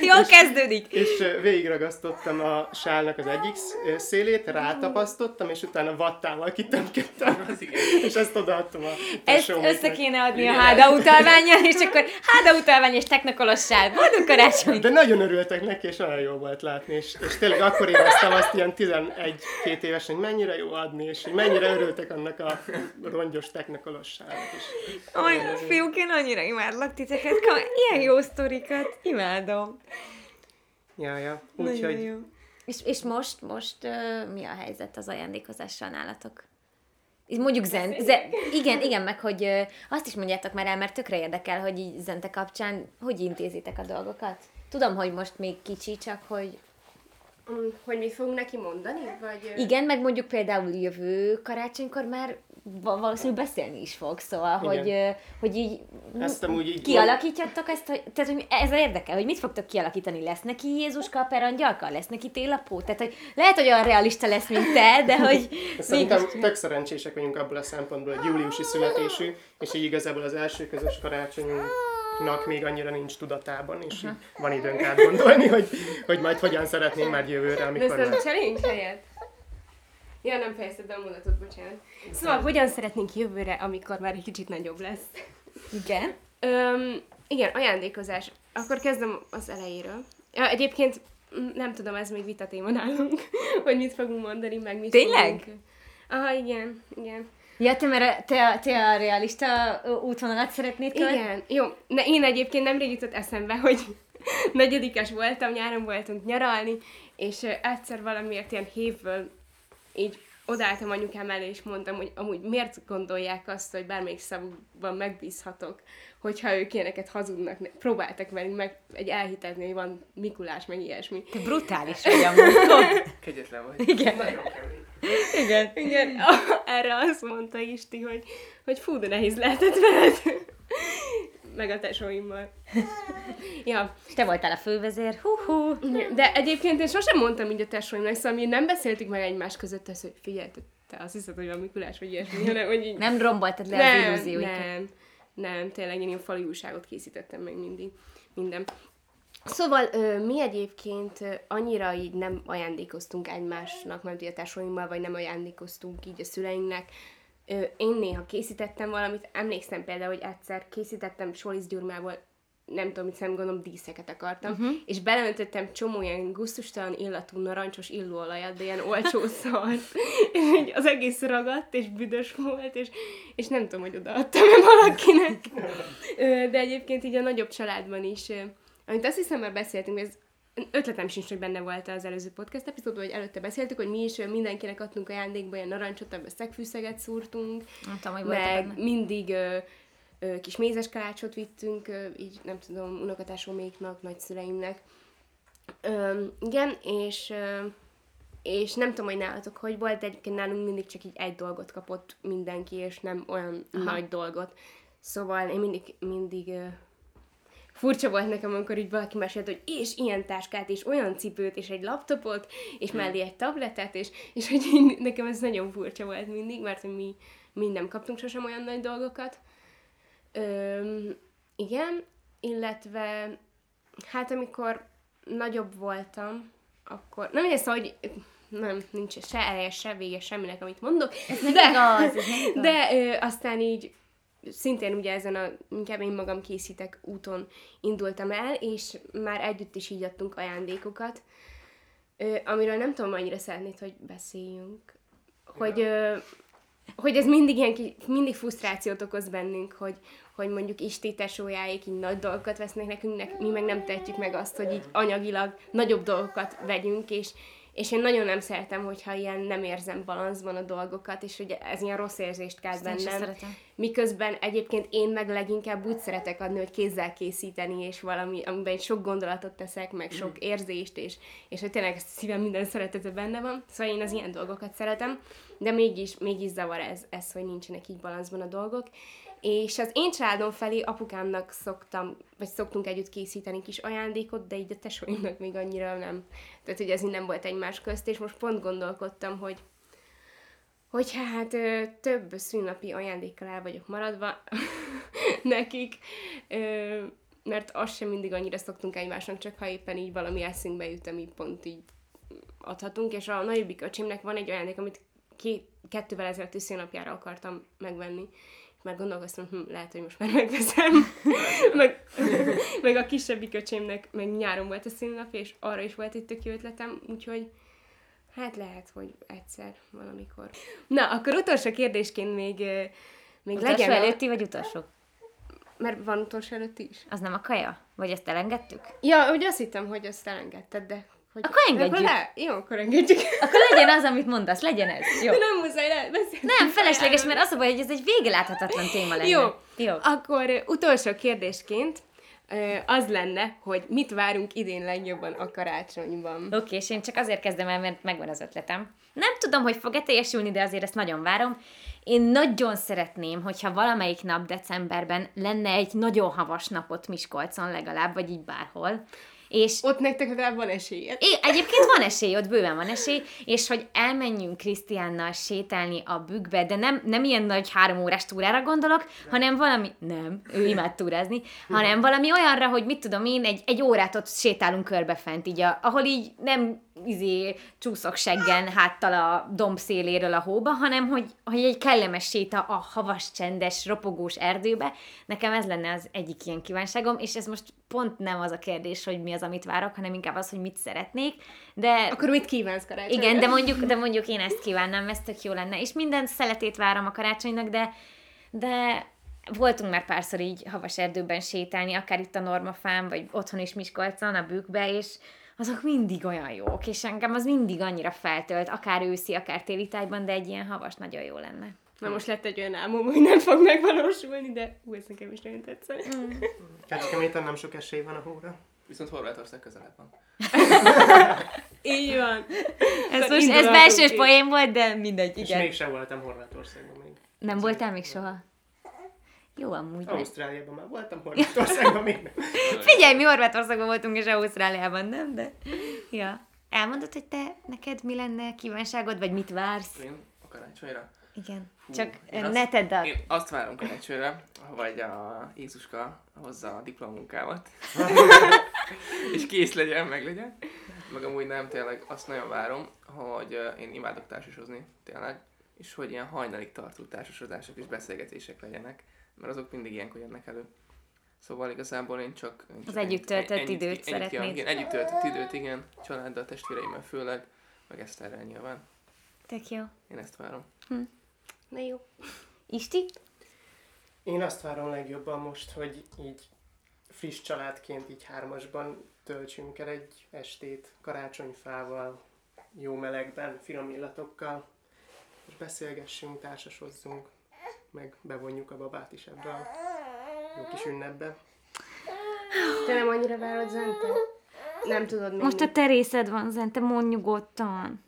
Jól kezdődik. És végigragasztottam a sálnak az egyik szélét, rátapasztottam, és utána vattával kitemkedtem. és ezt odaadtam a Ezt össze kéne adni Igen. a háda utalványjal, és akkor háda utalvány és technokolos sál. Boldog karácsony! De nagyon örültek neki, és olyan jó volt látni, és, és tényleg akkor éreztem azt ilyen 11-2 évesen, hogy mennyire jó adni, és hogy mennyire örültek annak a rongyos technokolos sálnak is. Oj, fiúk, én annyira imádlak titeket, ilyen jó sztorikat, imádom. Ja, ja. Úgyhogy... Jó. És, és most, most uh, mi a helyzet az ajándékozással nálatok? Mondjuk zen, zen, igen, igen, meg hogy uh, azt is mondjátok már el, mert tökre érdekel, hogy így zente kapcsán hogy intézitek a dolgokat. Tudom, hogy most még kicsi, csak hogy Mm, hogy mit fogunk neki mondani? Vagy... Igen, meg mondjuk például jövő karácsonykor már valószínűleg beszélni is fog, szóval, hogy, hogy így, ezt úgy így kialakítjátok ezt, hogy, tehát hogy ez érdekel, hogy mit fogtok kialakítani, lesz neki Jézuska a perangyalka, lesz neki télapó, tehát hogy lehet, hogy olyan realista lesz, mint te, de hogy... Szerintem mégis... tök szerencsések vagyunk abból a szempontból, hogy júliusi születésű, és így igazából az első közös karácsonyunk nak még annyira nincs tudatában, és uh-huh. van időnk átgondolni, hogy, hogy majd hogyan szeretnénk már jövőre, amikor De ez nincs helyet. Ja, nem fejezted be a mondatot, bocsánat. Szóval, hogyan szeretnénk jövőre, amikor már egy kicsit nagyobb lesz? Igen. Öm, igen, ajándékozás. Akkor kezdem az elejéről. Ja, egyébként nem tudom, ez még vita téma nálunk, hogy mit fogunk mondani, meg mit Tényleg? Fogunk... Aha, igen, igen. Ja, te, mert te, te a realista útvonalat szeretnéd követni? Igen, jó. Ne, én egyébként nemrég jutott eszembe, hogy negyedikes voltam, nyáron voltunk nyaralni, és egyszer valamiért ilyen hévből így odaálltam anyukám elé, és mondtam, hogy amúgy miért gondolják azt, hogy bármelyik szavukban megbízhatok, hogyha ők ilyeneket hazudnak, próbáltak velünk meg egy elhitezni, hogy van Mikulás, meg ilyesmi. Te brutális vagy amúgy. Kegyetlen vagy. Igen. Igen. Igen, erre azt mondta Isti, hogy, hogy fú, de nehéz lehetett veled. Meg a tesóimmal. Ja, Te voltál a fővezér. Hú-hú. de egyébként én sosem mondtam így a tesóimnak, szóval mi nem beszéltük meg egymás között ezt, hogy figyelj, te- azt hiszed, hogy van Mikulás, vagy ilyesmi, hanem hogy így... Nem romboltad le az illúzióikat. nem, nem, tényleg én ilyen falu újságot készítettem meg mindig, minden. Szóval mi egyébként annyira így nem ajándékoztunk egymásnak, mert ugye a tesóimmal, vagy nem ajándékoztunk így a szüleinknek. Ö, én néha készítettem valamit, emlékszem például, hogy egyszer készítettem Solis Gyurmából nem tudom, mit szem, gondolom díszeket akartam, uh-huh. és beleöntöttem csomó ilyen gusztustalan illatú narancsos illóolajat, de ilyen olcsó szart, és az egész ragadt, és büdös volt, és, és nem tudom, hogy odaadtam-e valakinek. De egyébként így a nagyobb családban is, amit azt hiszem már beszéltünk, ez ötletem sincs, hogy benne volt az előző podcast epizódban, hogy előtte beszéltük, hogy mi is mindenkinek adtunk ajándékba ilyen narancsot, ebbe szegfűszeget szúrtunk, Nem tudom, hogy meg benne. mindig ö, ö, kis mézes kalácsot vittünk, ö, így nem tudom, unokatársaméknak, nagyszüleimnek. Ö, igen, és, ö, és nem tudom, hogy nálatok hogy volt, de egyébként nálunk mindig csak így egy dolgot kapott mindenki, és nem olyan Aha. nagy dolgot. Szóval én mindig, mindig furcsa volt nekem, amikor így valaki mesélt, hogy és ilyen táskát, és olyan cipőt, és egy laptopot, és mellé egy tabletet, és, és hogy így, nekem ez nagyon furcsa volt mindig, mert mi, mi nem kaptunk sosem olyan nagy dolgokat. Öm, igen, illetve hát amikor nagyobb voltam, akkor, nem szóval, hogy nem, nincs se eleje, se vége semminek, amit mondok. Ez nem igaz, ez. De ö, aztán így szintén ugye ezen a inkább én magam készítek úton indultam el, és már együtt is így adtunk ajándékokat, ö, amiről nem tudom, annyira szeretnéd, hogy beszéljünk. Hogy, ö, hogy ez mindig ilyen, mindig frusztrációt okoz bennünk, hogy, hogy mondjuk Isti tesójáik így nagy dolgokat vesznek nekünk, nek, mi meg nem tehetjük meg azt, hogy így anyagilag nagyobb dolgokat vegyünk, és, és én nagyon nem szeretem, hogyha ilyen nem érzem balanszban a dolgokat, és hogy ez ilyen rossz érzést sem bennem. Miközben egyébként én meg leginkább úgy szeretek adni, hogy kézzel készíteni, és valami, amiben sok gondolatot teszek, meg sok érzést, és, és hogy tényleg szívem minden szeretete benne van. Szóval én az ilyen dolgokat szeretem, de mégis, mégis zavar ez, ez, hogy nincsenek így balanszban a dolgok. És az én családom felé apukámnak szoktam, vagy szoktunk együtt készíteni kis ajándékot, de így a tesóimnak még annyira nem. Tehát, hogy ez így nem volt egymás közt, és most pont gondolkodtam, hogy hogy hát ö, több szülnapi ajándékkal el vagyok maradva nekik, ö, mert azt sem mindig annyira szoktunk egymásnak, csak ha éppen így valami eszünkbe jut, ami pont így adhatunk, és a nagyobbik öcsémnek van egy ajándék, amit két, kettővel ezelőtti szülnapjára akartam megvenni, már gondolkoztam, hm, lehet, hogy most már megveszem. meg, meg a kisebbik öcsémnek meg nyáron volt a szülnapja, és arra is volt egy tök jó ötletem, úgyhogy Hát lehet, hogy egyszer, valamikor. Na, akkor utolsó kérdésként még, még Utolsó legyen... előtti vagy utolsó? Mert van utolsó előtt is. Az nem a kaja? Vagy ezt elengedtük? Ja, ugye azt hittem, hogy azt elengedted, de... Hogy... Akkor engedjük. Akkor le... Jó, akkor engedjük. Akkor legyen az, amit mondasz, legyen ez. Jó. De nem muszáj le beszélni. Nem, felesleges, mert az a baj, hogy ez egy vége láthatatlan téma lenne. Jó. Jó. Akkor utolsó kérdésként az lenne, hogy mit várunk idén legjobban a karácsonyban. Oké, és én csak azért kezdem el, mert megvan az ötletem. Nem tudom, hogy fog-e teljesülni, de azért ezt nagyon várom. Én nagyon szeretném, hogyha valamelyik nap decemberben lenne egy nagyon havas napot Miskolcon legalább, vagy így bárhol. És Ott nektek legalább van esélyed. É, egyébként van esély, ott bőven van esély, és hogy elmenjünk Krisztiánnal sétálni a bükkbe, de nem, nem ilyen nagy három órás túrára gondolok, hanem valami, nem, ő imád túrázni, hanem valami olyanra, hogy mit tudom én, egy, egy órát ott sétálunk körbe fent, így a, ahol így nem izé csúszok seggen háttal a domb széléről a hóba, hanem hogy, hogy egy kellemes séta a havas, csendes, ropogós erdőbe. Nekem ez lenne az egyik ilyen kívánságom, és ez most pont nem az a kérdés, hogy mi az, amit várok, hanem inkább az, hogy mit szeretnék, de... Akkor mit kívánsz karácsonyra? Igen, de mondjuk, de mondjuk én ezt kívánnám, ez tök jó lenne. És minden szeletét várom a karácsonynak, de, de voltunk már párszor így havas erdőben sétálni, akár itt a Normafán, vagy otthon is Miskolcon, a bükkbe, és azok mindig olyan jók, és engem az mindig annyira feltölt, akár őszi, akár téli tájban, de egy ilyen havas nagyon jó lenne. Na most lett egy olyan álmom, hogy nem fog megvalósulni, de ú, ez nekem is nagyon tetszett. Mm. Kecskeméten nem sok esély van a hóra. Viszont Horvátország közelebb van. Így van. Ez Akkor most, ez belsős poén volt, de mindegy, És igen. mégsem voltam Horvátországban még. Nem voltál még soha? Jó, amúgy. Ausztráliában már voltam, Horvátországban még nem. Figyelj, mi Horvátországban voltunk, és Ausztráliában, nem? De... Ja. Elmondod, hogy te, neked mi lenne kívánságod, vagy mit vársz? Én a karácsonyra. Igen. Fú, Csak ö, azt- ne tedd a... Én azt várom karácsonyra, vagy a Jézuska hozza a diplomunkámat. és kész legyen, meg legyen. Meg amúgy nem, tényleg azt nagyon várom, hogy én imádok társasozni, tényleg. És hogy ilyen hajnalig tartó társasodások és beszélgetések legyenek, mert azok mindig ilyenkor jönnek elő. Szóval igazából én csak... Én csak Az együtt töltött ennyit- időt ennyit szeretnéd. Igen, együtt töltött időt, igen. Családdal, testvéreimmel főleg, meg Eszterrel nyilván. Tök jó. Én ezt várom. Na jó. Isti? Én azt várom legjobban most, hogy így friss családként így hármasban töltsünk el egy estét karácsonyfával, jó melegben, finom illatokkal, és beszélgessünk, társasozzunk, meg bevonjuk a babát is ebbe a jó kis ünnepbe. Te nem annyira várod Zente? Nem tudod még. Most a te részed van, Zente, mondj nyugodtan.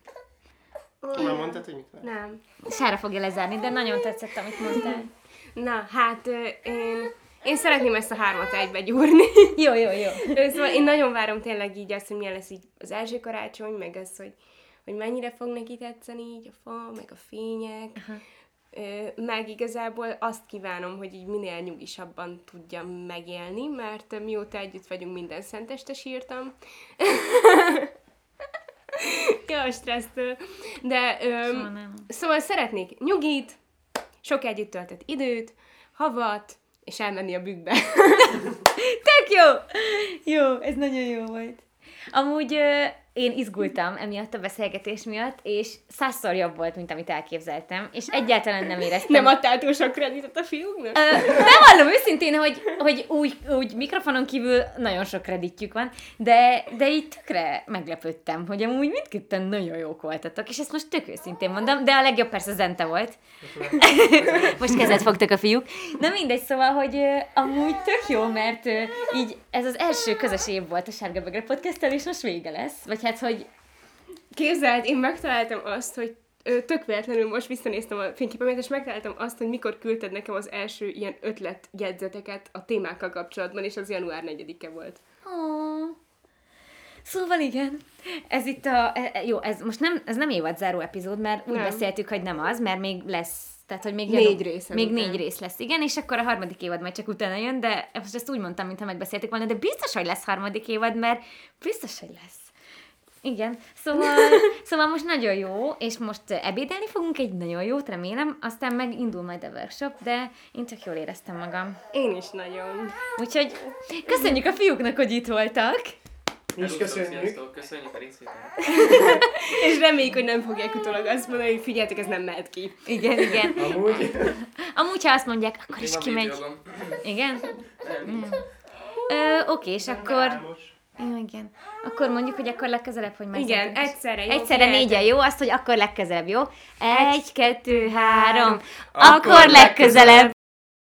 Már mondtad, hogy mit vár? Nem. Sára fogja lezárni, de nagyon tetszett, amit mondtál. Na, hát én, én szeretném ezt a hármat egybe gyúrni. Jó, jó, jó. Szóval én nagyon várom tényleg így azt, hogy milyen lesz így az első karácsony, meg az, hogy, hogy mennyire fog neki tetszeni így a fa, meg a fények. Aha. Meg igazából azt kívánom, hogy így minél nyugisabban tudjam megélni, mert mióta együtt vagyunk, minden szenteste sírtam. ja, a stressztől. De öm, nem. Szóval szeretnék nyugit, sok együtt töltött időt, havat, és elmenni a bükkbe. Tök jó! Jó, ez nagyon jó volt. Amúgy én izgultam emiatt a beszélgetés miatt, és százszor jobb volt, mint amit elképzeltem, és egyáltalán nem éreztem. Nem adtál túl sok kreditet a fiúknak? Ö, bevallom őszintén, hogy, hogy úgy, úgy mikrofonon kívül nagyon sok kreditjük van, de, de így tökre meglepődtem, hogy amúgy mindketten nagyon jók voltatok, és ezt most tök őszintén mondom, de a legjobb persze Zente volt. Most kezet fogtak a fiúk. Na mindegy, szóval, hogy amúgy tök jó, mert így ez az első közös év volt a Sárga Bögre podcasttel, és most vége lesz. Vagy hát, hogy Képzeld, én megtaláltam azt, hogy tök véletlenül most visszanéztem a fényképemet, és megtaláltam azt, hogy mikor küldted nekem az első ilyen ötletjegyzeteket a témákkal kapcsolatban, és az január 4-e volt. Ó. Szóval igen, ez itt a, e- e- jó, ez most nem, ez nem évadzáró epizód, mert úgy Nem. beszéltük, hogy nem az, mert még lesz, tehát hogy még Négy jön- rész Még négy rész lesz, igen, és akkor a harmadik évad majd csak utána jön, de most ezt úgy mondtam, mintha megbeszéltük volna, de biztos, hogy lesz harmadik évad, mert biztos, hogy lesz. Igen, szóval, szóval most nagyon jó, és most ebédelni fogunk egy nagyon jót, remélem, aztán meg indul majd a workshop, de én csak jól éreztem magam. Én is nagyon. Úgyhogy köszönjük a fiúknak, hogy itt voltak. Mi is köszönjük. Sziasztok, köszönjük a részvételt. És reméljük, hogy nem fogják utólag azt mondani, hogy figyeljetek, ez nem mehet ki. Igen, igen. Amúgy Amúgy, ha azt mondják, akkor Még is kimegy. Igen? Nem, Ö, oké, és akkor... Jó, igen. Akkor mondjuk, hogy akkor legközelebb, hogy már Igen, zártunk. egyszerre. jó? Egyszerre négyen, jó? Azt, hogy akkor legközelebb, jó? Egy, kettő, három. Akkor Akkor legközelebb.